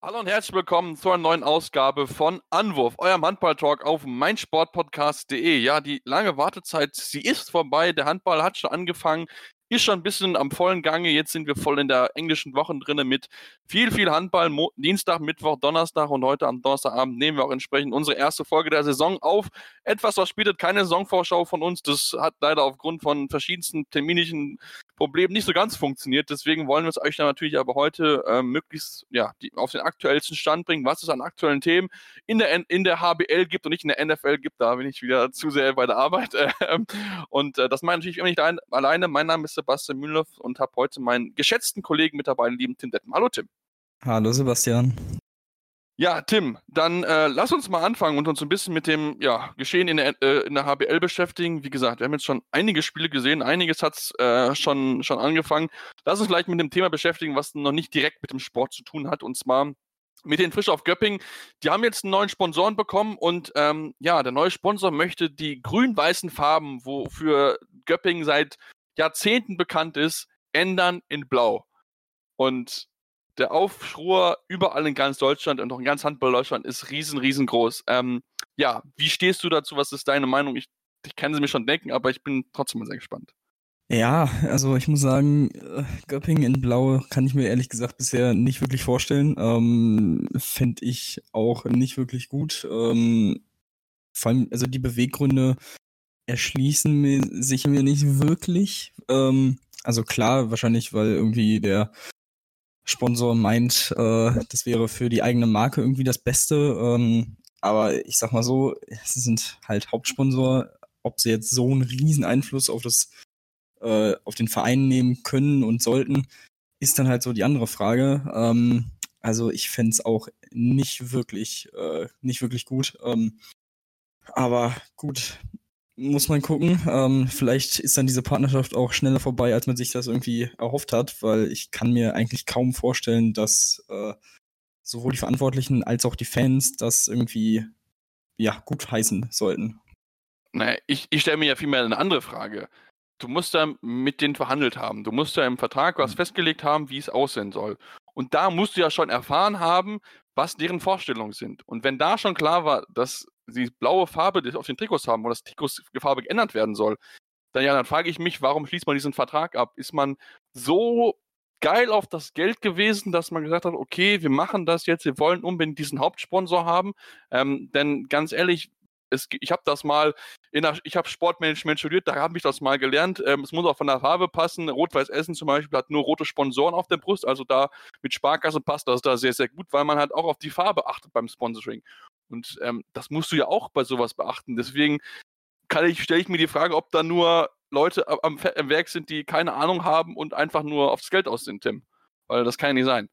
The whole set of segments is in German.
Hallo und herzlich willkommen zu einer neuen Ausgabe von Anwurf, eurem Handball-Talk auf meinsportpodcast.de. Ja, die lange Wartezeit, sie ist vorbei. Der Handball hat schon angefangen ist schon ein bisschen am vollen Gange. Jetzt sind wir voll in der englischen Woche drinne mit viel, viel Handball. Mo Dienstag, Mittwoch, Donnerstag und heute am Donnerstagabend nehmen wir auch entsprechend unsere erste Folge der Saison auf. Etwas verspätet, keine Saisonvorschau von uns. Das hat leider aufgrund von verschiedensten terminischen Problemen nicht so ganz funktioniert. Deswegen wollen wir es euch dann natürlich aber heute äh, möglichst ja, die, auf den aktuellsten Stand bringen, was es an aktuellen Themen in der, in der HBL gibt und nicht in der NFL gibt. Da bin ich wieder zu sehr bei der Arbeit. und äh, das meine ich natürlich immer nicht alleine. Mein Name ist Sebastian Mühlenhoff und habe heute meinen geschätzten Kollegen mit dabei, den lieben Tim Deppen. Hallo Tim. Hallo Sebastian. Ja, Tim, dann äh, lass uns mal anfangen und uns ein bisschen mit dem ja, Geschehen in der, äh, in der HBL beschäftigen. Wie gesagt, wir haben jetzt schon einige Spiele gesehen, einiges hat es äh, schon, schon angefangen. Lass uns gleich mit dem Thema beschäftigen, was noch nicht direkt mit dem Sport zu tun hat, und zwar mit den Frisch auf Göpping. Die haben jetzt einen neuen Sponsoren bekommen und ähm, ja, der neue Sponsor möchte die grün-weißen Farben, wofür Göpping seit Jahrzehnten bekannt ist, ändern in Blau. Und der Aufruhr überall in ganz Deutschland und auch in ganz Handball Deutschland ist riesen, riesengroß. Ähm, ja, wie stehst du dazu? Was ist deine Meinung? Ich, ich kann sie mir schon denken, aber ich bin trotzdem mal sehr gespannt. Ja, also ich muss sagen, äh, Göpping in Blau kann ich mir ehrlich gesagt bisher nicht wirklich vorstellen. Ähm, Fände ich auch nicht wirklich gut. Ähm, vor allem, also die Beweggründe erschließen mir, sich mir nicht wirklich. Ähm, also klar, wahrscheinlich, weil irgendwie der Sponsor meint, äh, das wäre für die eigene Marke irgendwie das Beste. Ähm, aber ich sag mal so, sie sind halt Hauptsponsor. Ob sie jetzt so einen riesen Einfluss auf das, äh, auf den Verein nehmen können und sollten, ist dann halt so die andere Frage. Ähm, also ich fände es auch nicht wirklich, äh, nicht wirklich gut. Ähm, aber gut, muss man gucken. Ähm, vielleicht ist dann diese Partnerschaft auch schneller vorbei, als man sich das irgendwie erhofft hat, weil ich kann mir eigentlich kaum vorstellen, dass äh, sowohl die Verantwortlichen als auch die Fans das irgendwie ja gut heißen sollten. Naja, ich, ich stelle mir ja vielmehr eine andere Frage. Du musst ja mit denen verhandelt haben. Du musst ja im Vertrag was mhm. festgelegt haben, wie es aussehen soll. Und da musst du ja schon erfahren haben, was deren Vorstellungen sind. Und wenn da schon klar war, dass die blaue Farbe auf den Trikots haben oder das Trikots Farbe geändert werden soll, dann ja, dann frage ich mich, warum schließt man diesen Vertrag ab? Ist man so geil auf das Geld gewesen, dass man gesagt hat, okay, wir machen das jetzt, wir wollen unbedingt diesen Hauptsponsor haben. Ähm, denn ganz ehrlich, es, ich habe das mal der, ich habe Sportmanagement studiert, da habe ich das mal gelernt. Ähm, es muss auch von der Farbe passen. Rot-Weiß Essen zum Beispiel hat nur rote Sponsoren auf der Brust, also da mit Sparkasse passt das da sehr, sehr gut, weil man halt auch auf die Farbe achtet beim Sponsoring. Und ähm, das musst du ja auch bei sowas beachten. Deswegen ich, stelle ich mir die Frage, ob da nur Leute am, am, Werk sind, die keine Ahnung haben und einfach nur aufs Geld aus sind, Tim. Weil das kann ja nicht sein.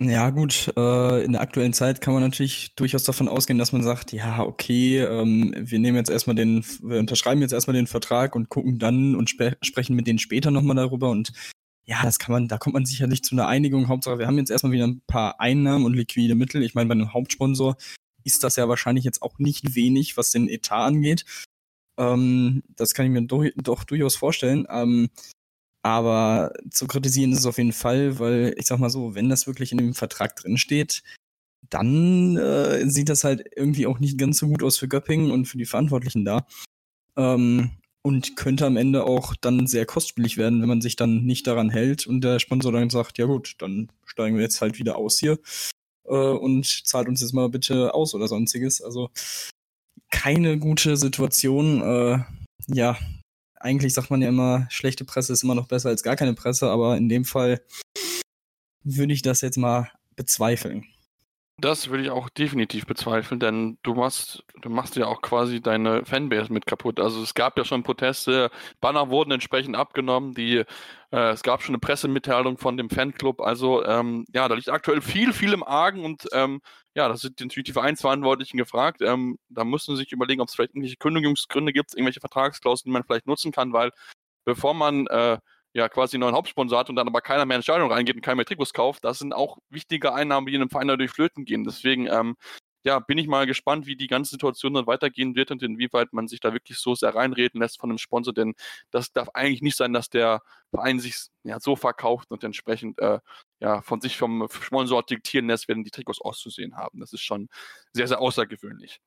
Ja, gut, äh, in der aktuellen Zeit kann man natürlich durchaus davon ausgehen, dass man sagt, ja, okay, ähm, wir nehmen jetzt erstmal den, wir unterschreiben jetzt erstmal den Vertrag und gucken dann und spe sprechen mit denen später nochmal darüber und ja, das kann man, da kommt man sicherlich zu einer Einigung. Hauptsache, wir haben jetzt erstmal wieder ein paar Einnahmen und liquide Mittel. Ich meine, bei einem Hauptsponsor ist das ja wahrscheinlich jetzt auch nicht wenig, was den Etat angeht. Ähm, das kann ich mir do doch durchaus vorstellen. Ähm, aber zu kritisieren ist es auf jeden Fall, weil ich sag mal so, wenn das wirklich in dem Vertrag drin steht, dann äh, sieht das halt irgendwie auch nicht ganz so gut aus für Göppingen und für die Verantwortlichen da. Ähm, und könnte am Ende auch dann sehr kostspielig werden, wenn man sich dann nicht daran hält und der Sponsor dann sagt, ja gut, dann steigen wir jetzt halt wieder aus hier äh, und zahlt uns jetzt mal bitte aus oder sonstiges. Also keine gute Situation. Äh, ja, eigentlich sagt man ja immer, schlechte Presse ist immer noch besser als gar keine Presse, aber in dem Fall würde ich das jetzt mal bezweifeln. Das würde ich auch definitiv bezweifeln, denn du machst, du machst ja auch quasi deine Fanbase mit kaputt. Also es gab ja schon Proteste, Banner wurden entsprechend abgenommen, die, äh, es gab schon eine Pressemitteilung von dem Fanclub. Also ähm, ja, da liegt aktuell viel, viel im Argen und ähm, ja, das sind natürlich die Vereinsverantwortlichen gefragt. Ähm, da müssen sie sich überlegen, ob es vielleicht irgendwelche Kündigungsgründe gibt, irgendwelche Vertragsklauseln, die man vielleicht nutzen kann, weil bevor man äh, ja quasi einen neuen Hauptsponsor hat und dann aber keiner mehr ins Stadion reingeht und keiner mehr Trikots kauft, das sind auch wichtige Einnahmen, die in einem Verein dadurch flöten gehen. Deswegen ähm, ja, bin ich mal gespannt, wie die ganze Situation dann weitergehen wird und inwieweit man sich da wirklich so sehr reinreden lässt von einem Sponsor, denn das darf eigentlich nicht sein, dass der Verein sich ja, so verkauft und entsprechend äh, ja, von sich vom Sponsor diktieren lässt, wenn die Trikots auszusehen haben. Das ist schon sehr, sehr außergewöhnlich.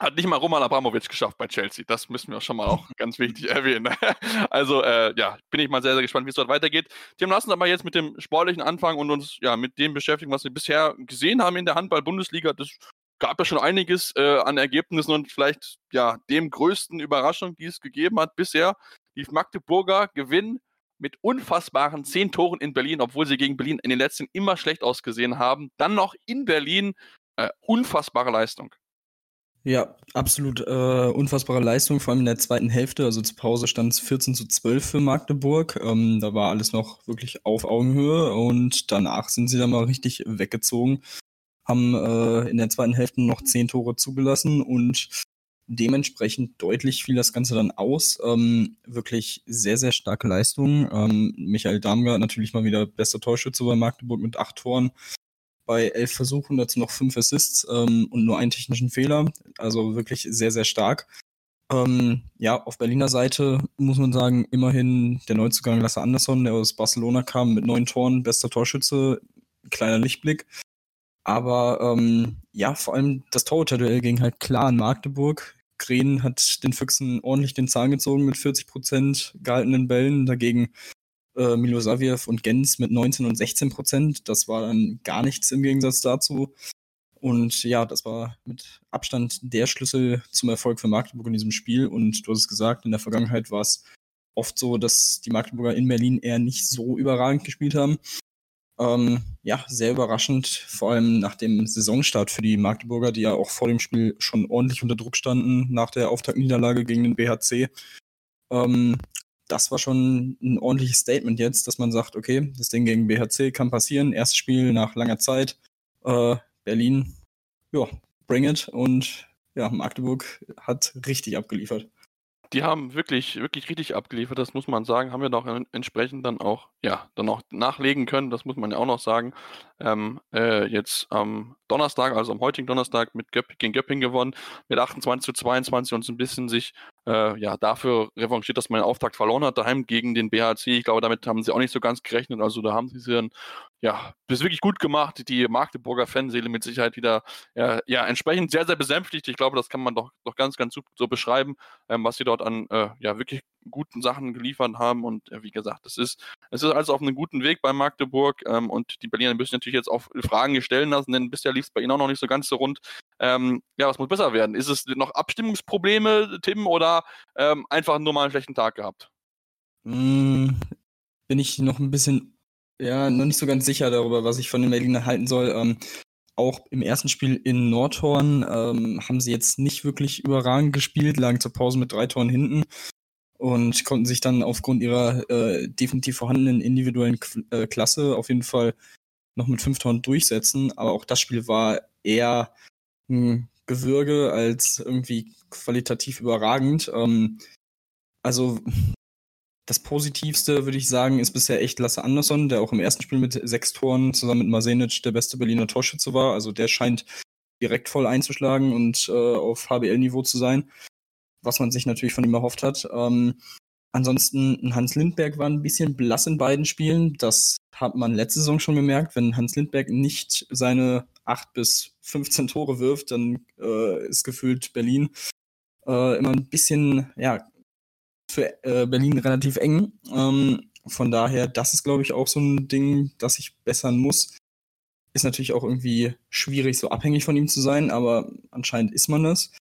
Hat nicht mal Roman Abramovic geschafft bei Chelsea. Das müssen wir schon mal auch ganz wichtig erwähnen. Also, äh, ja, bin ich mal sehr, sehr gespannt, wie es dort weitergeht. Tim, lassen uns aber jetzt mit dem sportlichen anfangen und uns ja mit dem beschäftigen, was wir bisher gesehen haben in der Handball-Bundesliga. Das gab ja schon einiges äh, an Ergebnissen und vielleicht ja dem größten Überraschung, die es gegeben hat bisher. Die Magdeburger gewinnen mit unfassbaren zehn Toren in Berlin, obwohl sie gegen Berlin in den letzten immer schlecht ausgesehen haben. Dann noch in Berlin äh, unfassbare Leistung. Ja, absolut äh, unfassbare Leistung, vor allem in der zweiten Hälfte. Also zur Pause stand es 14 zu 12 für Magdeburg. Ähm, da war alles noch wirklich auf Augenhöhe und danach sind sie dann mal richtig weggezogen, haben äh, in der zweiten Hälfte noch zehn Tore zugelassen und dementsprechend deutlich fiel das Ganze dann aus. Ähm, wirklich sehr, sehr starke Leistung. Ähm, Michael Damger natürlich mal wieder bester Torschütze bei Magdeburg mit acht Toren bei elf Versuchen, dazu noch fünf Assists ähm, und nur einen technischen Fehler. Also wirklich sehr, sehr stark. Ähm, ja, auf Berliner Seite muss man sagen, immerhin der Neuzugang Lasse Andersson, der aus Barcelona kam mit neun Toren, bester Torschütze, kleiner Lichtblick. Aber ähm, ja, vor allem das Torhüter-Duell ging halt klar an Magdeburg. Green hat den Füchsen ordentlich den Zahn gezogen mit 40 Prozent gehaltenen Bällen. Dagegen äh, Milosaviev und Gens mit 19 und 16 Prozent. Das war dann gar nichts im Gegensatz dazu. Und ja, das war mit Abstand der Schlüssel zum Erfolg für Magdeburg in diesem Spiel. Und du hast es gesagt, in der Vergangenheit war es oft so, dass die Magdeburger in Berlin eher nicht so überragend gespielt haben. Ähm, ja, sehr überraschend, vor allem nach dem Saisonstart für die Magdeburger, die ja auch vor dem Spiel schon ordentlich unter Druck standen nach der Auftaktniederlage gegen den BHC. Ähm, das war schon ein ordentliches Statement jetzt, dass man sagt, okay, das Ding gegen BHC kann passieren. Erstes Spiel nach langer Zeit. Äh, Berlin, ja, bring it. Und ja, Magdeburg hat richtig abgeliefert. Die haben wirklich, wirklich richtig abgeliefert, das muss man sagen. Haben wir doch entsprechend dann auch, ja, dann auch nachlegen können, das muss man ja auch noch sagen. Ähm, äh, jetzt am Donnerstag, also am heutigen Donnerstag mit Göpp, gegen Göpping gewonnen, mit 28 zu 22 und so ein bisschen sich äh, ja, dafür revanchiert, dass man den Auftakt verloren hat, daheim gegen den BHC. Ich glaube, damit haben sie auch nicht so ganz gerechnet. Also da haben sie dann, ja, das wirklich gut gemacht. Die Magdeburger Fanseele mit Sicherheit wieder, ja, ja, entsprechend sehr, sehr besänftigt. Ich glaube, das kann man doch, doch ganz, ganz so beschreiben, ähm, was sie dort an, äh, ja, wirklich guten Sachen geliefert haben. Und äh, wie gesagt, es ist, es ist also auf einem guten Weg bei Magdeburg. Ähm, und die Berliner müssen natürlich jetzt auch Fragen stellen lassen, denn bisher lief es bei ihnen auch noch nicht so ganz so rund. Ähm, ja, was muss besser werden? Ist es noch Abstimmungsprobleme, Tim, oder ähm, einfach nur mal einen schlechten Tag gehabt? Mm, bin ich noch ein bisschen, ja, noch nicht so ganz sicher darüber, was ich von den Berliner halten soll. Ähm, auch im ersten Spiel in Nordhorn ähm, haben sie jetzt nicht wirklich überragend gespielt, lagen zur Pause mit drei Toren hinten und konnten sich dann aufgrund ihrer äh, definitiv vorhandenen individuellen K äh, Klasse auf jeden Fall noch mit fünf Toren durchsetzen. Aber auch das Spiel war eher ein Gewürge als irgendwie qualitativ überragend. Ähm, also das Positivste, würde ich sagen, ist bisher echt Lasse Andersson, der auch im ersten Spiel mit sechs Toren zusammen mit Masenic der beste Berliner Torschütze war. Also der scheint direkt voll einzuschlagen und äh, auf HBL-Niveau zu sein was man sich natürlich von ihm erhofft hat. Ähm, ansonsten, Hans Lindberg war ein bisschen blass in beiden Spielen. Das hat man letzte Saison schon gemerkt. Wenn Hans Lindberg nicht seine 8 bis 15 Tore wirft, dann äh, ist gefühlt Berlin äh, immer ein bisschen, ja, für äh, Berlin relativ eng. Ähm, von daher, das ist, glaube ich, auch so ein Ding, das ich bessern muss. Ist natürlich auch irgendwie schwierig, so abhängig von ihm zu sein, aber anscheinend ist man das.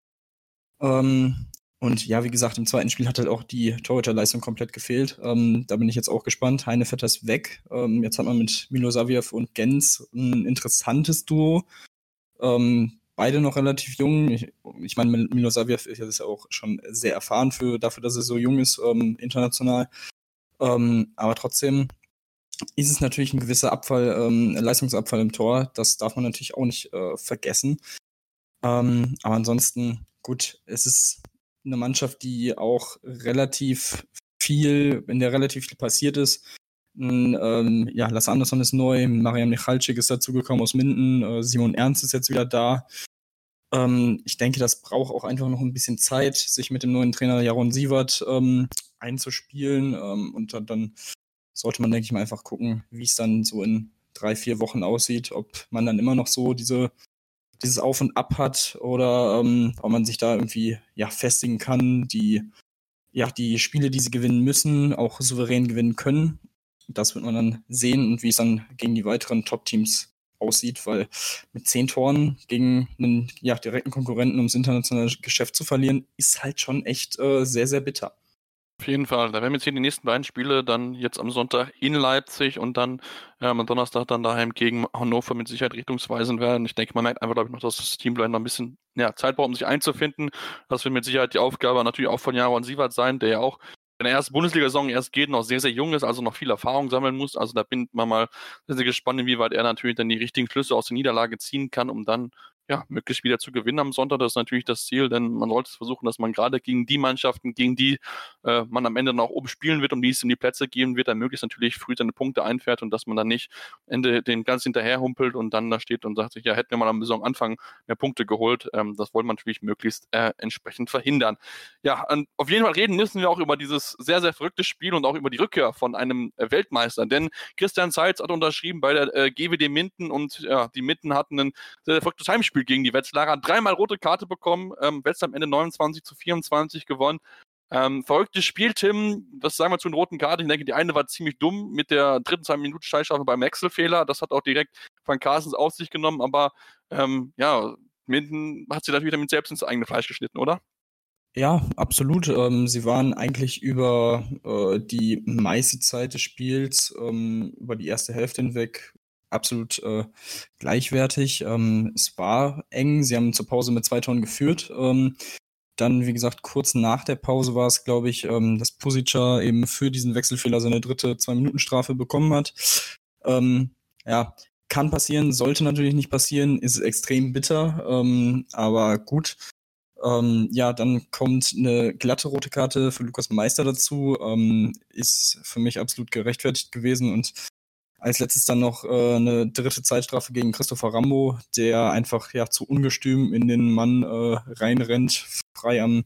Ähm, und ja, wie gesagt, im zweiten Spiel hat halt auch die Torhüterleistung komplett gefehlt. Ähm, da bin ich jetzt auch gespannt. Heinevetter ist weg. Ähm, jetzt hat man mit Milo Saviev und Gens ein interessantes Duo. Ähm, beide noch relativ jung. Ich, ich meine, Milosavljev ist ja auch schon sehr erfahren für, dafür, dass er so jung ist, ähm, international. Ähm, aber trotzdem ist es natürlich ein gewisser Abfall, ähm, Leistungsabfall im Tor. Das darf man natürlich auch nicht äh, vergessen. Ähm, aber ansonsten, gut, es ist eine Mannschaft, die auch relativ viel, in der relativ viel passiert ist. Ähm, ja, Lasse Andersson ist neu, Marian Michalczyk ist dazugekommen aus Minden, äh, Simon Ernst ist jetzt wieder da. Ähm, ich denke, das braucht auch einfach noch ein bisschen Zeit, sich mit dem neuen Trainer Jaron Sievert ähm, einzuspielen. Ähm, und dann, dann, sollte man, denke ich mal, einfach gucken, wie es dann so in drei, vier Wochen aussieht, ob man dann immer noch so diese, dieses Auf und Ab hat oder ähm, ob man sich da irgendwie ja, festigen kann, die, ja, die Spiele, die sie gewinnen müssen, auch souverän gewinnen können. Das wird man dann sehen und wie es dann gegen die weiteren Top-Teams aussieht, weil mit zehn Toren gegen einen ja, direkten Konkurrenten ums internationale Geschäft zu verlieren, ist halt schon echt äh, sehr, sehr bitter. Auf jeden Fall. Da werden jetzt hier die nächsten beiden Spiele dann jetzt am Sonntag in Leipzig und dann ähm, am Donnerstag dann daheim gegen Hannover mit Sicherheit richtungsweisend werden. Ich denke, man merkt einfach, glaube ich, noch, dass das Team noch ein bisschen ja, Zeit braucht, um sich einzufinden. Das wird mit Sicherheit die Aufgabe natürlich auch von Jaron Sievert sein, der ja auch in der ersten Bundesliga-Saison erst geht, noch sehr, sehr jung ist, also noch viel Erfahrung sammeln muss. Also da bin man mal sehr, sehr gespannt, inwieweit er natürlich dann die richtigen Schlüsse aus der Niederlage ziehen kann, um dann ja, möglichst wieder zu gewinnen am Sonntag. Das ist natürlich das Ziel, denn man sollte versuchen, dass man gerade gegen die Mannschaften, gegen die äh, man am Ende noch oben spielen wird, um die es in die Plätze geben wird, dann möglichst natürlich früh seine Punkte einfährt und dass man dann nicht Ende den ganz hinterher humpelt und dann da steht und sagt sich, ja, hätten wir mal am Saisonanfang mehr Punkte geholt. Ähm, das wollen wir natürlich möglichst äh, entsprechend verhindern. Ja, auf jeden Fall reden müssen wir auch über dieses sehr, sehr verrückte Spiel und auch über die Rückkehr von einem äh, Weltmeister, denn Christian Seitz hat unterschrieben bei der äh, GWD Minden und ja, die Minden hatten ein sehr, sehr verrücktes Heimspiel Spiel gegen die Wetzlarer. Dreimal rote Karte bekommen. Ähm, Wetzlar am Ende 29 zu 24 gewonnen. Ähm, verrücktes Spiel, Tim. Was sagen wir zu den roten Karten? Ich denke, die eine war ziemlich dumm mit der dritten zwei Minuten Scheißstrafe beim Wechselfehler. Das hat auch direkt Van Carstens auf sich genommen. Aber ähm, ja, Minden hat sie natürlich damit selbst ins eigene Fleisch geschnitten, oder? Ja, absolut. Ähm, sie waren eigentlich über äh, die meiste Zeit des Spiels, ähm, über die erste Hälfte hinweg, absolut äh, gleichwertig. Ähm, es war eng. Sie haben zur Pause mit zwei Tonnen geführt. Ähm, dann, wie gesagt, kurz nach der Pause war es, glaube ich, ähm, dass Pusica eben für diesen Wechselfehler seine dritte Zwei-Minuten-Strafe bekommen hat. Ähm, ja, kann passieren, sollte natürlich nicht passieren, ist extrem bitter, ähm, aber gut. Ähm, ja, dann kommt eine glatte rote Karte für Lukas Meister dazu, ähm, ist für mich absolut gerechtfertigt gewesen und als letztes dann noch äh, eine dritte Zeitstrafe gegen Christopher Rambo, der einfach ja zu ungestüm in den Mann äh, reinrennt, frei am,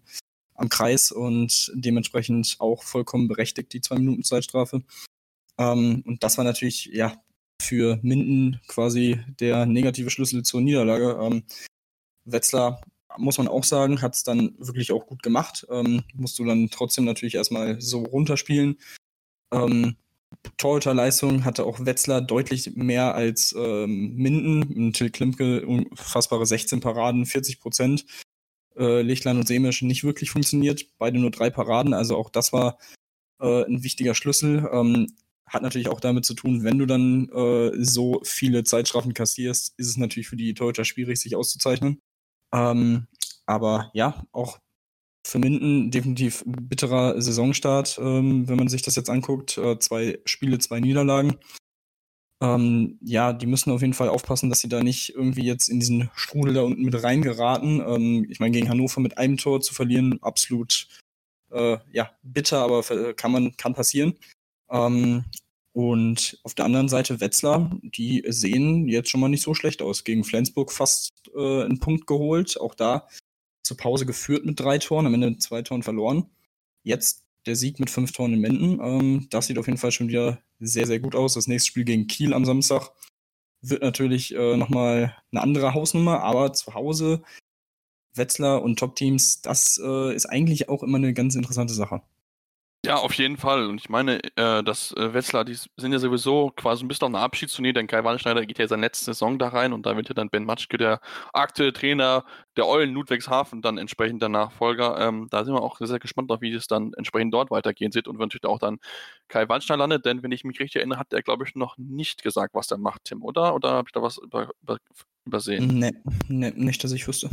am Kreis und dementsprechend auch vollkommen berechtigt die zwei Minuten Zeitstrafe. Ähm, und das war natürlich ja für Minden quasi der negative Schlüssel zur Niederlage. Ähm, Wetzlar muss man auch sagen, hat es dann wirklich auch gut gemacht. Ähm, musst du dann trotzdem natürlich erstmal so runterspielen. Ähm, Torhüterleistung hatte auch Wetzlar deutlich mehr als ähm, Minden. Till Klimke unfassbare 16 Paraden, 40 Prozent. Äh, Lichtlein und Semisch nicht wirklich funktioniert. Beide nur drei Paraden. Also auch das war äh, ein wichtiger Schlüssel. Ähm, hat natürlich auch damit zu tun, wenn du dann äh, so viele Zeitstrafen kassierst, ist es natürlich für die Torhüter schwierig, sich auszuzeichnen. Ähm, aber ja, auch für Minden definitiv bitterer Saisonstart, ähm, wenn man sich das jetzt anguckt. Äh, zwei Spiele, zwei Niederlagen. Ähm, ja, die müssen auf jeden Fall aufpassen, dass sie da nicht irgendwie jetzt in diesen Strudel da unten mit reingeraten. Ähm, ich meine, gegen Hannover mit einem Tor zu verlieren, absolut äh, ja, bitter, aber kann man, kann passieren. Ähm, und auf der anderen Seite Wetzlar, die sehen jetzt schon mal nicht so schlecht aus. Gegen Flensburg fast äh, einen Punkt geholt. Auch da zur Pause geführt mit drei Toren, am Ende zwei Toren verloren. Jetzt der Sieg mit fünf Toren in Menden. Ähm, das sieht auf jeden Fall schon wieder sehr, sehr gut aus. Das nächste Spiel gegen Kiel am Samstag wird natürlich äh, nochmal eine andere Hausnummer, aber zu Hause Wetzlar und Top-Teams, das äh, ist eigentlich auch immer eine ganz interessante Sache. Ja, auf jeden Fall. Und ich meine, äh, dass äh, Wetzlar, die sind ja sowieso quasi ein bisschen auf einer Abschiedstournee, denn Kai Wallenschneider geht ja seine letzte Saison da rein und da wird ja dann Ben Matschke, der aktuelle Trainer der Eulen Ludwigshafen, dann entsprechend der Nachfolger. Ähm, da sind wir auch sehr, gespannt drauf, wie es dann entsprechend dort weitergehen wird und natürlich auch dann Kai Wallenschneider landet, denn wenn ich mich richtig erinnere, hat er, glaube ich, noch nicht gesagt, was er macht, Tim, oder? Oder habe ich da was über, über, übersehen? Nee, nee, nicht, dass ich wüsste.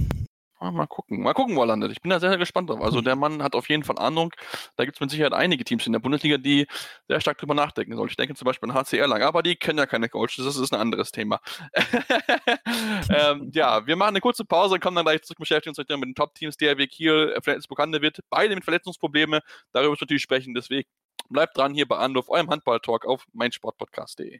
Mal gucken. Mal gucken, wo er landet. Ich bin da sehr, sehr gespannt drauf. Also der Mann hat auf jeden Fall Ahnung. Da gibt es mit Sicherheit einige Teams in der Bundesliga, die sehr stark drüber nachdenken sollen. Ich denke zum Beispiel an HCR lang, aber die kennen ja keine Coaches. Das ist ein anderes Thema. ähm, ja, wir machen eine kurze Pause und kommen dann gleich zurück, beschäftigen uns mit den Top-Teams, DRW Kiel, Flensburg wird. Beide mit Verletzungsprobleme. Darüber müssen wir natürlich sprechen. Deswegen bleibt dran hier bei Anruf, eurem Handball-Talk auf meinsportpodcast.de.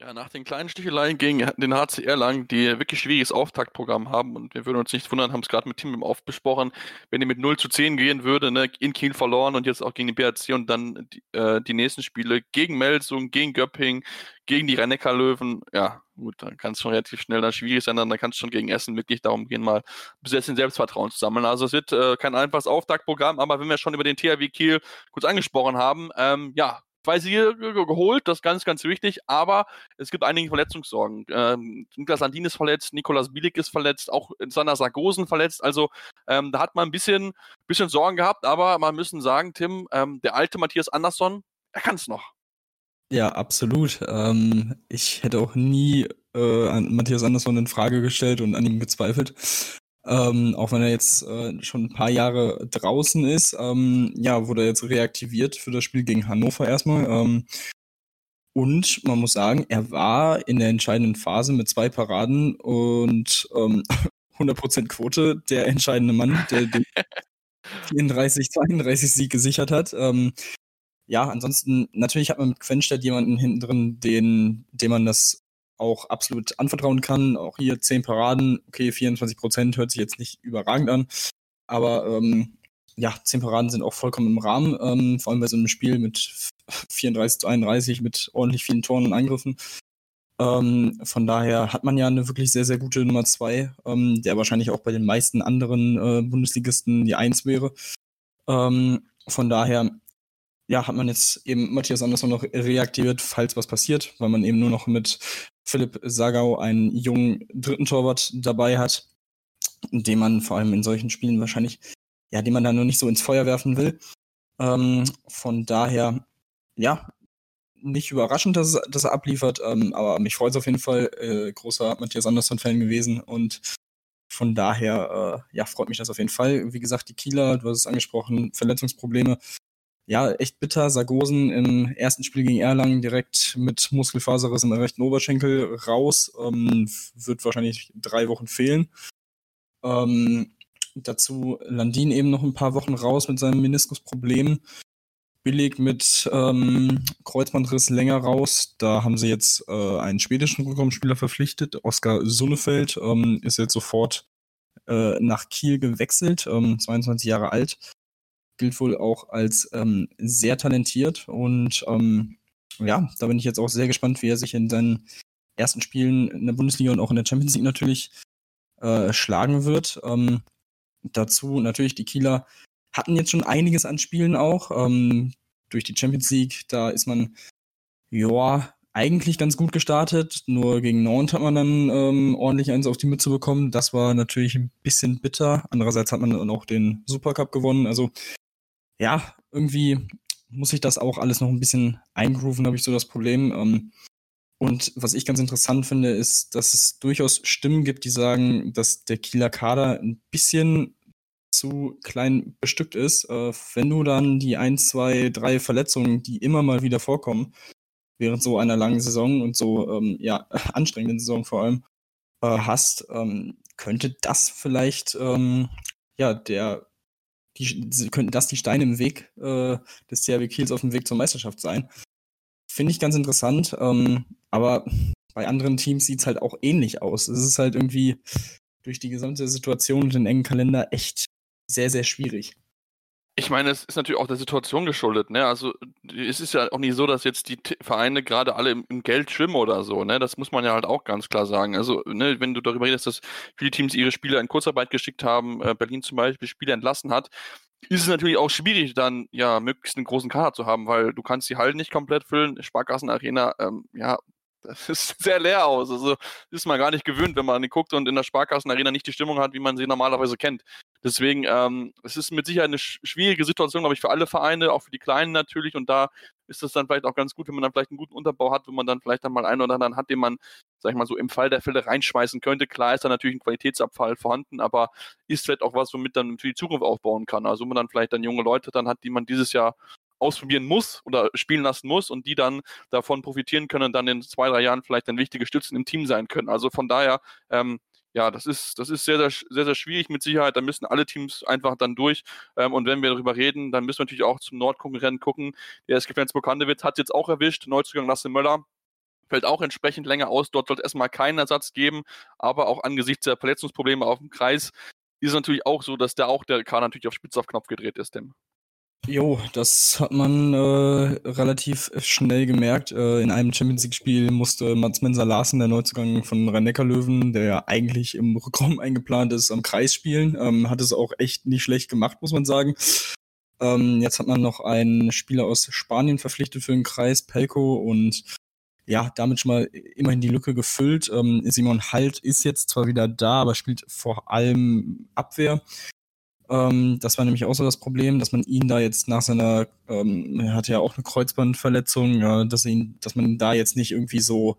Ja, nach den kleinen Sticheleien gegen den HCR lang, die wirklich schwieriges Auftaktprogramm haben. Und wir würden uns nicht wundern, haben es gerade mit Tim im Off besprochen, wenn die mit 0 zu 10 gehen würde, ne, in Kiel verloren und jetzt auch gegen die BRC und dann die, äh, die nächsten Spiele gegen Melsung, gegen Göpping, gegen die rhein löwen ja, gut, dann kann es schon relativ schnell dann schwierig sein, dann kann es schon gegen Essen wirklich darum gehen, mal bis bisschen Selbstvertrauen zu sammeln. Also es wird äh, kein einfaches Auftaktprogramm, aber wenn wir schon über den THW Kiel kurz angesprochen haben, ähm, ja, zwei Siege geholt, das ist ganz, ganz wichtig, aber es gibt einige Verletzungssorgen. Ähm, Niklas Landin ist verletzt, Nikolas Bielik ist verletzt, auch Sander Sargosen verletzt, also ähm, da hat man ein bisschen, bisschen Sorgen gehabt, aber man müssen sagen, Tim, ähm, der alte Matthias Andersson, er kann es noch. Ja, absolut. Ähm, ich hätte auch nie äh, an Matthias Andersson in Frage gestellt und an ihm gezweifelt. Ähm, auch wenn er jetzt äh, schon ein paar Jahre draußen ist, ähm, ja, wurde er jetzt reaktiviert für das Spiel gegen Hannover erstmal. Ähm, und man muss sagen, er war in der entscheidenden Phase mit zwei Paraden und ähm, 100% Quote der entscheidende Mann, der den 34, 32 Sieg gesichert hat. Ähm, ja, ansonsten, natürlich hat man mit Quenstedt jemanden hinten drin, den, dem man das auch absolut anvertrauen kann. Auch hier 10 Paraden, okay, 24 Prozent hört sich jetzt nicht überragend an, aber ähm, ja, 10 Paraden sind auch vollkommen im Rahmen, ähm, vor allem bei so einem Spiel mit 34 zu 31, mit ordentlich vielen Toren und Angriffen. Ähm, von daher hat man ja eine wirklich sehr, sehr gute Nummer 2, ähm, der wahrscheinlich auch bei den meisten anderen äh, Bundesligisten die 1 wäre. Ähm, von daher ja, hat man jetzt eben Matthias Andersson noch reaktiviert, falls was passiert, weil man eben nur noch mit Philipp Sagau einen jungen dritten Torwart dabei hat, den man vor allem in solchen Spielen wahrscheinlich, ja, den man da nur nicht so ins Feuer werfen will. Ähm, von daher, ja, nicht überraschend, dass, dass er abliefert, ähm, aber mich freut es auf jeden Fall. Äh, großer Matthias Andersson-Fan gewesen und von daher, äh, ja, freut mich das auf jeden Fall. Wie gesagt, die Kieler, du hast es angesprochen, Verletzungsprobleme ja, echt bitter. Sargosen im ersten Spiel gegen Erlangen direkt mit Muskelfaserriss im rechten Oberschenkel raus. Ähm, wird wahrscheinlich drei Wochen fehlen. Ähm, dazu Landin eben noch ein paar Wochen raus mit seinem Meniskusproblem. Billig mit ähm, Kreuzbandriss länger raus. Da haben sie jetzt äh, einen schwedischen Rückraumspieler verpflichtet. Oskar Sunnefeld ähm, ist jetzt sofort äh, nach Kiel gewechselt, 22 ähm, Jahre alt gilt wohl auch als ähm, sehr talentiert und ähm, ja, da bin ich jetzt auch sehr gespannt, wie er sich in seinen ersten Spielen in der Bundesliga und auch in der Champions League natürlich äh, schlagen wird. Ähm, dazu natürlich die Kieler hatten jetzt schon einiges an Spielen auch. Ähm, durch die Champions League, da ist man ja eigentlich ganz gut gestartet. Nur gegen Nantes hat man dann ähm, ordentlich eins auf die Mütze bekommen. Das war natürlich ein bisschen bitter. Andererseits hat man dann auch den Supercup gewonnen. Also ja, irgendwie muss ich das auch alles noch ein bisschen eingrooven, habe ich so das Problem. Ähm, und was ich ganz interessant finde, ist, dass es durchaus Stimmen gibt, die sagen, dass der Kieler Kader ein bisschen zu klein bestückt ist. Äh, wenn du dann die ein, zwei, drei Verletzungen, die immer mal wieder vorkommen, während so einer langen Saison und so ähm, ja, anstrengenden Saison vor allem, äh, hast, ähm, könnte das vielleicht ähm, ja der die, könnten das die Steine im Weg äh, des CRW Kiels auf dem Weg zur Meisterschaft sein. Finde ich ganz interessant, ähm, aber bei anderen Teams sieht es halt auch ähnlich aus. Es ist halt irgendwie durch die gesamte Situation und den engen Kalender echt sehr, sehr schwierig. Ich meine, es ist natürlich auch der Situation geschuldet, ne? Also es ist ja auch nicht so, dass jetzt die Vereine gerade alle im, im, Geld schwimmen oder so, ne? Das muss man ja halt auch ganz klar sagen. Also, ne, wenn du darüber redest, dass viele Teams ihre Spieler in Kurzarbeit geschickt haben, äh, Berlin zum Beispiel Spieler entlassen hat, ist es natürlich auch schwierig, dann ja möglichst einen großen Kader zu haben, weil du kannst die Hallen nicht komplett füllen. Sparkassenarena, ähm, ja, das ist sehr leer aus. Also ist man gar nicht gewöhnt, wenn man guckt und in der Sparkassenarena nicht die Stimmung hat, wie man sie normalerweise kennt. Deswegen, ähm, es ist mit Sicherheit eine schwierige Situation, glaube ich, für alle Vereine, auch für die Kleinen natürlich. Und da ist es dann vielleicht auch ganz gut, wenn man dann vielleicht einen guten Unterbau hat, wenn man dann vielleicht dann mal einen oder anderen hat, den man, sag ich mal so, im Fall der Fälle reinschmeißen könnte. Klar ist da natürlich ein Qualitätsabfall vorhanden, aber ist vielleicht auch was, womit dann für die Zukunft aufbauen kann. Also wo man dann vielleicht dann junge Leute dann hat, die man dieses Jahr ausprobieren muss oder spielen lassen muss und die dann davon profitieren können und dann in zwei, drei Jahren vielleicht dann wichtige Stützen im Team sein können. Also von daher, ähm, ja, das ist, das ist sehr, sehr, sehr, sehr schwierig mit Sicherheit. Da müssen alle Teams einfach dann durch. Ähm, und wenn wir darüber reden, dann müssen wir natürlich auch zum Nordkonkurrenten gucken. Der SG Flensburg-Handewitt hat jetzt auch erwischt. Neuzugang Lasse Möller fällt auch entsprechend länger aus. Dort soll es erstmal keinen Ersatz geben. Aber auch angesichts der Verletzungsprobleme auf dem Kreis ist es natürlich auch so, dass da auch der Kader natürlich auf Spitz auf Knopf gedreht ist, Tim. Jo, das hat man äh, relativ schnell gemerkt. Äh, in einem Champions League-Spiel musste Mats Mensa Larsen, der Neuzugang von rhein löwen der ja eigentlich im Rückraum eingeplant ist, am Kreis spielen. Ähm, hat es auch echt nicht schlecht gemacht, muss man sagen. Ähm, jetzt hat man noch einen Spieler aus Spanien verpflichtet für den Kreis, Pelko, und ja, damit schon mal immerhin die Lücke gefüllt. Ähm, Simon Halt ist jetzt zwar wieder da, aber spielt vor allem Abwehr. Ähm, das war nämlich auch so das Problem, dass man ihn da jetzt nach seiner, ähm, er hatte ja auch eine Kreuzbandverletzung, ja, dass, ihn, dass man ihn da jetzt nicht irgendwie so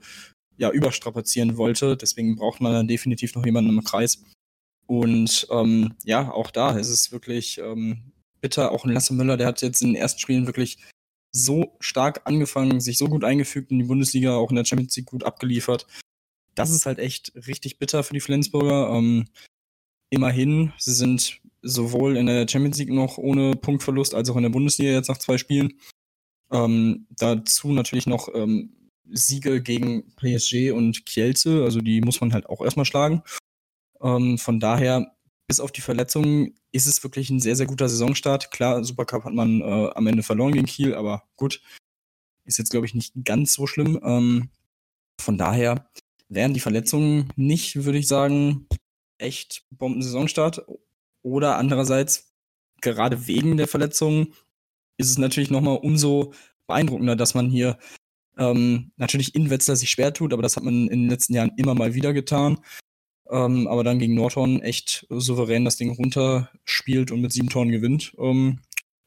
ja, überstrapazieren wollte. Deswegen braucht man dann definitiv noch jemanden im Kreis. Und ähm, ja, auch da ist es wirklich ähm, bitter. Auch ein Lasse Müller, der hat jetzt in den ersten Spielen wirklich so stark angefangen, sich so gut eingefügt in die Bundesliga, auch in der Champions League gut abgeliefert. Das ist halt echt richtig bitter für die Flensburger. Ähm, immerhin, sie sind sowohl in der Champions League noch ohne Punktverlust als auch in der Bundesliga jetzt nach zwei Spielen. Ähm, dazu natürlich noch ähm, Siege gegen PSG und Kielce, also die muss man halt auch erstmal schlagen. Ähm, von daher, bis auf die Verletzungen, ist es wirklich ein sehr, sehr guter Saisonstart. Klar, Supercup hat man äh, am Ende verloren gegen Kiel, aber gut, ist jetzt, glaube ich, nicht ganz so schlimm. Ähm, von daher wären die Verletzungen nicht, würde ich sagen, echt Bombensaisonstart. Oder andererseits, gerade wegen der Verletzungen, ist es natürlich nochmal umso beeindruckender, dass man hier ähm, natürlich in Wetzlar sich schwer tut, aber das hat man in den letzten Jahren immer mal wieder getan. Ähm, aber dann gegen Nordhorn echt souverän das Ding runterspielt und mit sieben Toren gewinnt. Ähm,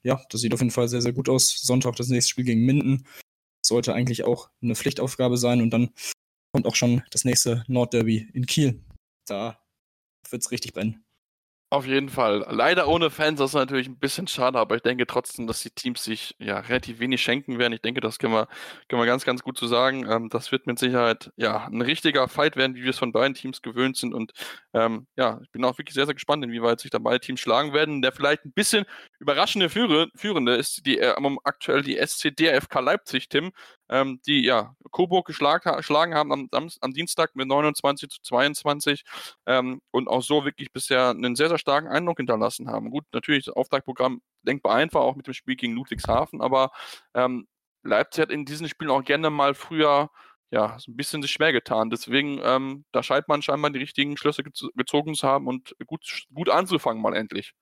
ja, das sieht auf jeden Fall sehr, sehr gut aus. Sonntag das nächste Spiel gegen Minden. Sollte eigentlich auch eine Pflichtaufgabe sein und dann kommt auch schon das nächste Nordderby in Kiel. Da wird es richtig brennen. Auf jeden Fall. Leider ohne Fans, das ist natürlich ein bisschen schade, aber ich denke trotzdem, dass die Teams sich ja relativ wenig schenken werden. Ich denke, das können wir, können wir ganz, ganz gut zu so sagen. Ähm, das wird mit Sicherheit ja ein richtiger Fight werden, wie wir es von beiden Teams gewöhnt sind. Und ähm, ja, ich bin auch wirklich sehr, sehr gespannt, inwieweit sich da beide Teams schlagen werden. Der vielleicht ein bisschen überraschende Führe, Führende ist die äh, aktuell die SCDFK Leipzig, Tim ähm, die ja Coburg geschlagen haben am, am, Dienstag mit 29 zu 22 ähm, und auch so wirklich bisher einen sehr, sehr starken Eindruck hinterlassen haben. Gut, natürlich das Auftaktprogramm denkbar einfach, auch mit dem Spiel gegen Ludwigshafen, aber ähm, Leipzig hat in diesen Spielen auch gerne mal früher ja, so ein bisschen sich schwer getan. Deswegen, ähm, da scheint man scheinbar die richtigen Schlüsse gezogen zu haben und gut, gut anzufangen mal endlich.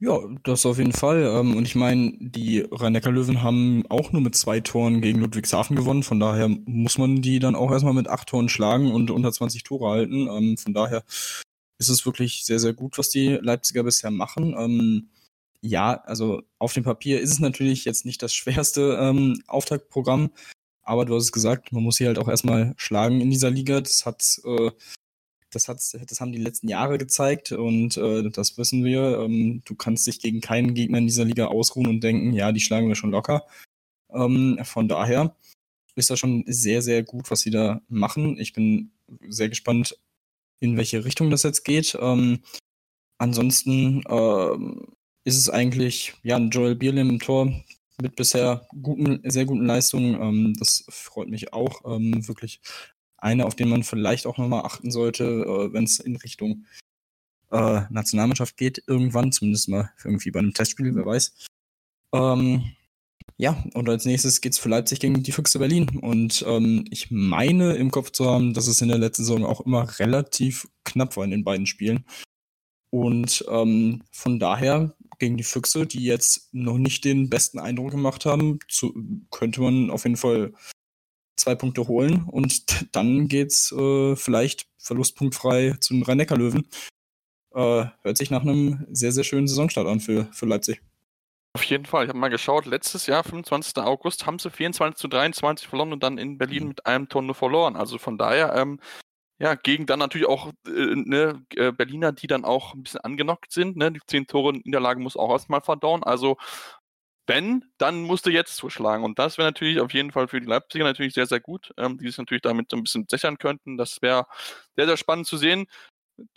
Ja, das auf jeden Fall. Ähm, und ich meine, die Rhein-Neckar-Löwen haben auch nur mit zwei Toren gegen Ludwigshafen gewonnen. Von daher muss man die dann auch erstmal mit acht Toren schlagen und unter 20 Tore halten. Ähm, von daher ist es wirklich sehr, sehr gut, was die Leipziger bisher machen. Ähm, ja, also auf dem Papier ist es natürlich jetzt nicht das schwerste Auftaktprogramm. Aber du hast es gesagt, man muss sie halt auch erstmal schlagen in dieser Liga. Das hat äh, das, hat, das haben die letzten Jahre gezeigt und äh, das wissen wir. Ähm, du kannst dich gegen keinen Gegner in dieser Liga ausruhen und denken, ja, die schlagen wir schon locker. Ähm, von daher ist das schon sehr, sehr gut, was sie da machen. Ich bin sehr gespannt, in welche Richtung das jetzt geht. Ähm, ansonsten ähm, ist es eigentlich ja Joel Bierlim im Tor mit bisher guten, sehr guten Leistungen. Ähm, das freut mich auch ähm, wirklich eine, auf den man vielleicht auch nochmal achten sollte, äh, wenn es in Richtung äh, Nationalmannschaft geht, irgendwann, zumindest mal irgendwie bei einem Testspiel, wer weiß. Ähm, ja, und als nächstes geht's für Leipzig gegen die Füchse Berlin. Und ähm, ich meine im Kopf zu haben, dass es in der letzten Saison auch immer relativ knapp war in den beiden Spielen. Und ähm, von daher gegen die Füchse, die jetzt noch nicht den besten Eindruck gemacht haben, zu, könnte man auf jeden Fall zwei Punkte holen und dann geht's äh, vielleicht verlustpunktfrei zu den Rhein-Neckar-Löwen. Äh, hört sich nach einem sehr, sehr schönen Saisonstart an für, für Leipzig. Auf jeden Fall. Ich habe mal geschaut, letztes Jahr, 25. August, haben sie 24 zu 23 verloren und dann in Berlin mhm. mit einem Tor nur verloren. Also von daher, ähm, ja, gegen dann natürlich auch äh, ne, äh, Berliner, die dann auch ein bisschen angenockt sind. Ne? Die 10 Tore Niederlage muss auch erstmal verdauen. Also wenn, dann musste jetzt zuschlagen. Und das wäre natürlich auf jeden Fall für die Leipziger natürlich sehr, sehr gut, ähm, die sich natürlich damit so ein bisschen sichern könnten. Das wäre sehr, sehr spannend zu sehen.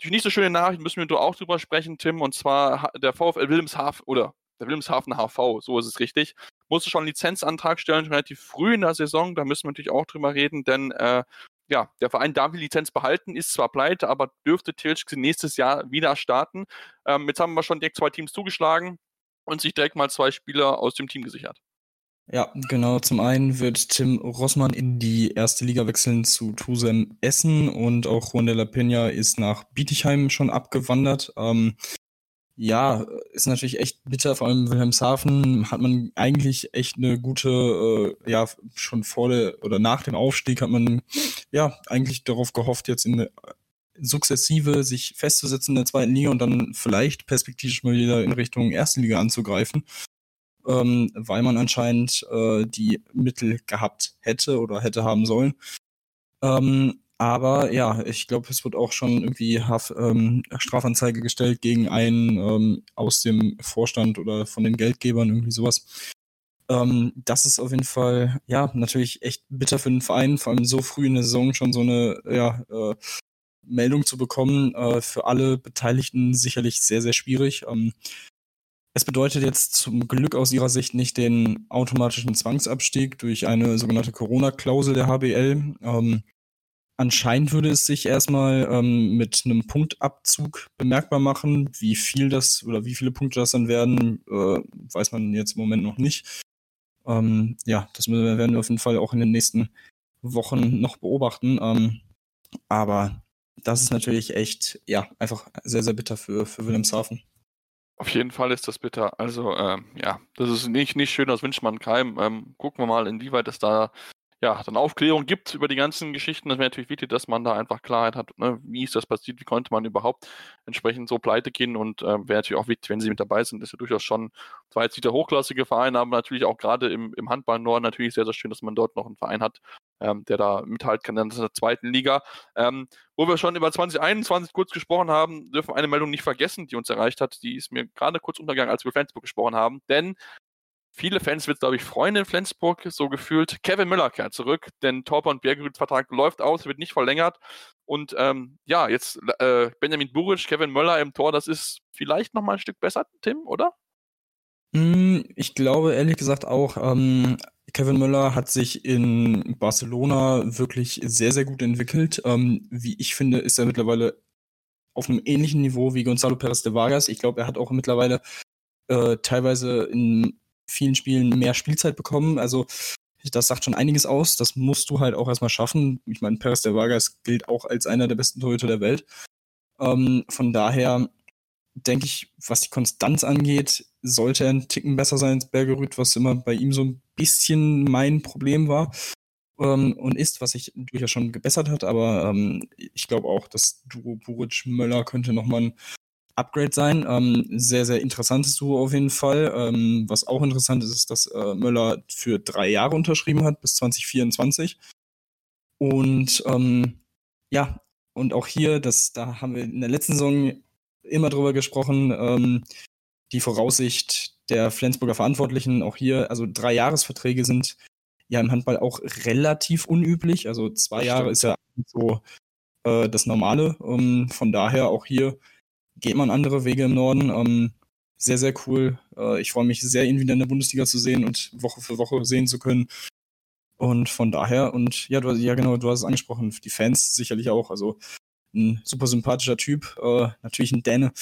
Die nicht so schöne Nachricht müssen wir auch drüber sprechen, Tim, und zwar der VfL Wilhelmshaven oder der Wilhelmshaven HV, so ist es richtig, musste schon einen Lizenzantrag stellen, relativ früh in der Saison. Da müssen wir natürlich auch drüber reden, denn äh, ja, der Verein darf die Lizenz behalten, ist zwar pleite, aber dürfte Tilschke nächstes Jahr wieder starten. Ähm, jetzt haben wir schon direkt zwei Teams zugeschlagen und sich direkt mal zwei Spieler aus dem Team gesichert. Ja, genau. Zum einen wird Tim Rossmann in die erste Liga wechseln zu Tusem Essen und auch Juan de la Peña ist nach Bietigheim schon abgewandert. Ähm, ja, ist natürlich echt bitter, vor allem Wilhelmshaven hat man eigentlich echt eine gute, äh, ja, schon vor der oder nach dem Aufstieg hat man ja eigentlich darauf gehofft, jetzt in eine sukzessive sich festzusetzen in der zweiten Liga und dann vielleicht perspektivisch mal wieder in Richtung erste Liga anzugreifen, ähm, weil man anscheinend äh, die Mittel gehabt hätte oder hätte haben sollen. Ähm, aber ja, ich glaube, es wird auch schon irgendwie Haf ähm, Strafanzeige gestellt gegen einen ähm, aus dem Vorstand oder von den Geldgebern, irgendwie sowas. Ähm, das ist auf jeden Fall, ja, natürlich echt bitter für den Verein, vor allem so früh in der Saison schon so eine, ja, äh, Meldung zu bekommen, äh, für alle Beteiligten sicherlich sehr, sehr schwierig. Ähm, es bedeutet jetzt zum Glück aus ihrer Sicht nicht den automatischen Zwangsabstieg durch eine sogenannte Corona-Klausel der HBL. Ähm, anscheinend würde es sich erstmal ähm, mit einem Punktabzug bemerkbar machen. Wie viel das oder wie viele Punkte das dann werden, äh, weiß man jetzt im Moment noch nicht. Ähm, ja, das werden wir auf jeden Fall auch in den nächsten Wochen noch beobachten. Ähm, aber das ist natürlich echt, ja, einfach sehr, sehr bitter für, für Wilhelmshaven. Auf jeden Fall ist das bitter. Also, ähm, ja, das ist nicht, nicht schön, das wünscht man keinem. Ähm, gucken wir mal, inwieweit es da ja, dann Aufklärung gibt über die ganzen Geschichten. Das wäre natürlich wichtig, dass man da einfach Klarheit hat, ne? wie ist das passiert, wie konnte man überhaupt entsprechend so pleite gehen und äh, wäre natürlich auch wichtig, wenn sie mit dabei sind. Das ist ja durchaus schon, zwar jetzt nicht der hochklassige Verein, aber natürlich auch gerade im, im Handball Norden natürlich sehr, sehr schön, dass man dort noch einen Verein hat, ähm, der da mithalten kann in der zweiten Liga. Ähm, wo wir schon über 2021 kurz gesprochen haben, dürfen wir eine Meldung nicht vergessen, die uns erreicht hat. Die ist mir gerade kurz untergegangen, als wir Flensburg gesprochen haben. Denn viele Fans wird, glaube ich, freuen in Flensburg, so gefühlt. Kevin Müller kehrt zurück, denn Torper und Bergerüds Vertrag läuft aus, wird nicht verlängert. Und ähm, ja, jetzt äh, Benjamin Buric, Kevin Müller im Tor, das ist vielleicht noch mal ein Stück besser, Tim, oder? Hm, ich glaube ehrlich gesagt auch, ähm, Kevin Müller hat sich in Barcelona wirklich sehr, sehr gut entwickelt. Ähm, wie ich finde, ist er mittlerweile auf einem ähnlichen Niveau wie Gonzalo Perez de Vargas. Ich glaube, er hat auch mittlerweile äh, teilweise in vielen Spielen mehr Spielzeit bekommen. Also das sagt schon einiges aus. Das musst du halt auch erstmal schaffen. Ich meine, Perez de Vargas gilt auch als einer der besten Torhüter der Welt. Ähm, von daher denke ich, was die Konstanz angeht, sollte er ein Ticken besser sein als Bergerüth, was immer bei ihm so ein bisschen mein Problem war ähm, und ist, was sich durchaus schon gebessert hat. Aber ähm, ich glaube auch, dass Duo Buric-Möller könnte nochmal ein Upgrade sein. Ähm, sehr, sehr interessantes Duo auf jeden Fall. Ähm, was auch interessant ist, ist, dass äh, Möller für drei Jahre unterschrieben hat, bis 2024. Und ähm, ja, und auch hier, das, da haben wir in der letzten Saison immer drüber gesprochen, ähm, die Voraussicht der Flensburger Verantwortlichen, auch hier, also drei Jahresverträge sind ja im Handball auch relativ unüblich. Also zwei Jahre ist ja so äh, das Normale. Ähm, von daher auch hier geht man andere Wege im Norden. Ähm, sehr, sehr cool. Äh, ich freue mich sehr, ihn wieder in der Bundesliga zu sehen und Woche für Woche sehen zu können. Und von daher, und ja, du, ja genau, du hast es angesprochen, die Fans sicherlich auch. Also ein super sympathischer Typ, äh, natürlich ein Däne.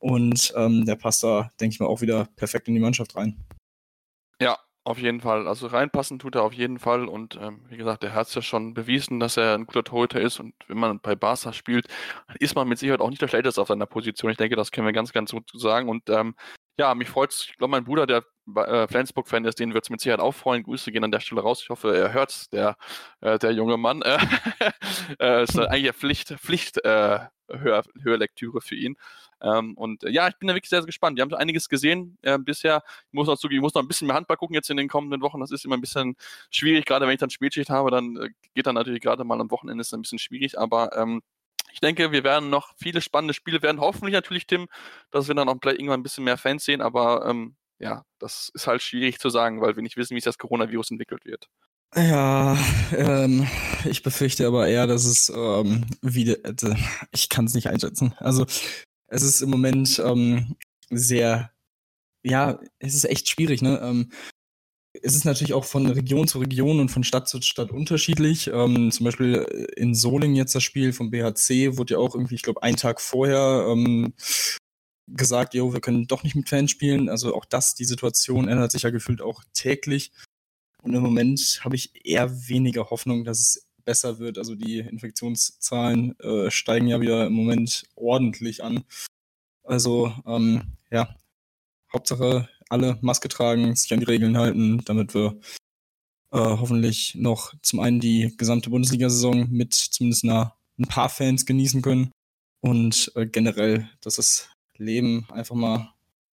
Und ähm, der passt da, denke ich mal, auch wieder perfekt in die Mannschaft rein. Auf jeden Fall. Also reinpassen tut er auf jeden Fall. Und ähm, wie gesagt, er hat es ja schon bewiesen, dass er ein guter Torhüter ist. Und wenn man bei Barca spielt, ist man mit Sicherheit auch nicht der Schlechteste auf seiner Position. Ich denke, das können wir ganz, ganz gut sagen. Und ähm, ja, mich freut es. Ich glaube, mein Bruder, der äh, Flensburg-Fan ist, den wird es mit Sicherheit auch freuen. Grüße gehen an der Stelle raus. Ich hoffe, er hört der, äh, der junge Mann. Äh, äh, ist eigentlich eine Pflicht, Pflicht äh, Hör, Hörlektüre für ihn. Ähm, und äh, ja, ich bin da wirklich sehr, sehr gespannt. Die haben einiges gesehen äh, bisher. Ich muss noch zugeben, ich muss noch ein bisschen mehr Handball gucken jetzt in den kommenden Wochen. Das ist immer ein bisschen schwierig, gerade wenn ich dann Spätschicht habe, dann äh, geht dann natürlich gerade mal am Wochenende ist ein bisschen schwierig, aber ähm, ich denke, wir werden noch viele spannende Spiele werden. Hoffentlich natürlich, Tim, dass wir dann auch vielleicht irgendwann ein bisschen mehr Fans sehen, aber ähm, ja, das ist halt schwierig zu sagen, weil wir nicht wissen, wie sich das Coronavirus entwickelt wird. Ja, ähm, ich befürchte aber eher, dass es ähm, wieder, äh, ich kann es nicht einschätzen. Also es ist im Moment ähm, sehr, ja, es ist echt schwierig, ne? Ähm, es ist natürlich auch von Region zu Region und von Stadt zu Stadt unterschiedlich. Ähm, zum Beispiel in Solingen jetzt das Spiel vom BHC wurde ja auch irgendwie, ich glaube, einen Tag vorher ähm, gesagt, jo, wir können doch nicht mit Fans spielen. Also auch das, die Situation ändert sich ja gefühlt auch täglich. Und im Moment habe ich eher weniger Hoffnung, dass es besser wird. Also die Infektionszahlen äh, steigen ja wieder im Moment ordentlich an. Also ähm, ja, Hauptsache alle Maske tragen, sich an die Regeln halten, damit wir äh, hoffentlich noch zum einen die gesamte Bundesliga-Saison mit zumindest einer, ein paar Fans genießen können und äh, generell, dass das Leben einfach mal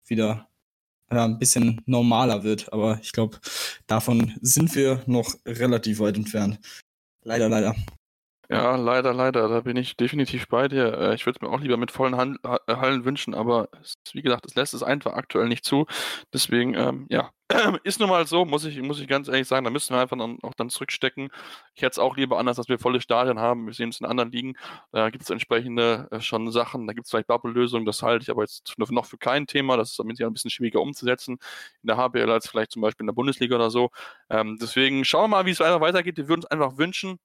wieder ja, ein bisschen normaler wird. Aber ich glaube, davon sind wir noch relativ weit entfernt. Leider, leider. Ja, leider, leider. Da bin ich definitiv bei dir. Äh, ich würde es mir auch lieber mit vollen Han äh, Hallen wünschen, aber es, wie gesagt, es lässt es einfach aktuell nicht zu. Deswegen, ähm, ja, ist nun mal so, muss ich, muss ich ganz ehrlich sagen, da müssen wir einfach dann auch dann zurückstecken. Ich hätte es auch lieber anders, dass wir volle Stadien haben. Wir sehen es in anderen Ligen. Da gibt es entsprechende äh, schon Sachen, da gibt es vielleicht Bubble-Lösungen, das halte ich aber jetzt noch für kein Thema. Das ist damit ja ein bisschen schwieriger umzusetzen in der HBL als vielleicht zum Beispiel in der Bundesliga oder so. Ähm, deswegen schauen wir mal, wie es weitergeht. Wir würden uns einfach wünschen,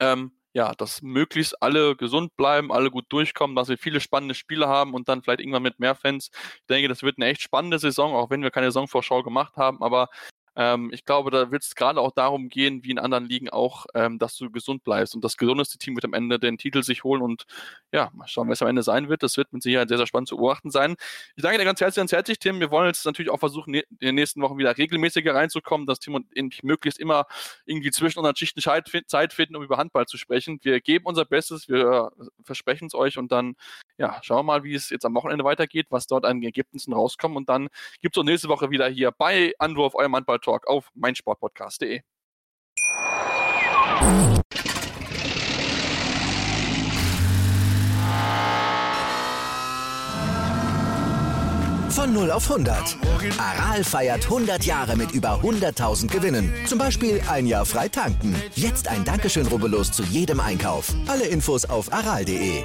ähm, ja, dass möglichst alle gesund bleiben, alle gut durchkommen, dass wir viele spannende Spiele haben und dann vielleicht irgendwann mit mehr Fans. Ich denke, das wird eine echt spannende Saison, auch wenn wir keine Saisonvorschau gemacht haben, aber ähm, ich glaube, da wird es gerade auch darum gehen, wie in anderen Ligen auch, ähm, dass du gesund bleibst. Und das gesundeste Team wird am Ende den Titel sich holen und ja, mal schauen, was am Ende sein wird. Das wird mit Sicherheit sehr, sehr spannend zu beobachten sein. Ich danke dir ganz herzlich, ganz herzlich, Tim. Wir wollen jetzt natürlich auch versuchen, in den nächsten Wochen wieder regelmäßiger reinzukommen, dass Tim und ich möglichst immer irgendwie zwischen unseren Schichten Zeit finden, um über Handball zu sprechen. Wir geben unser Bestes, wir versprechen es euch und dann, ja, schauen wir mal, wie es jetzt am Wochenende weitergeht, was dort an Ergebnissen rauskommt. Und dann gibt es auch nächste Woche wieder hier bei Anwurf, eurem Handball Talk auf meinsportpodcast.de. Von 0 auf 100. Aral feiert 100 Jahre mit über 100.000 Gewinnen. Zum Beispiel ein Jahr frei tanken. Jetzt ein Dankeschön, rubbellos zu jedem Einkauf. Alle Infos auf aral.de.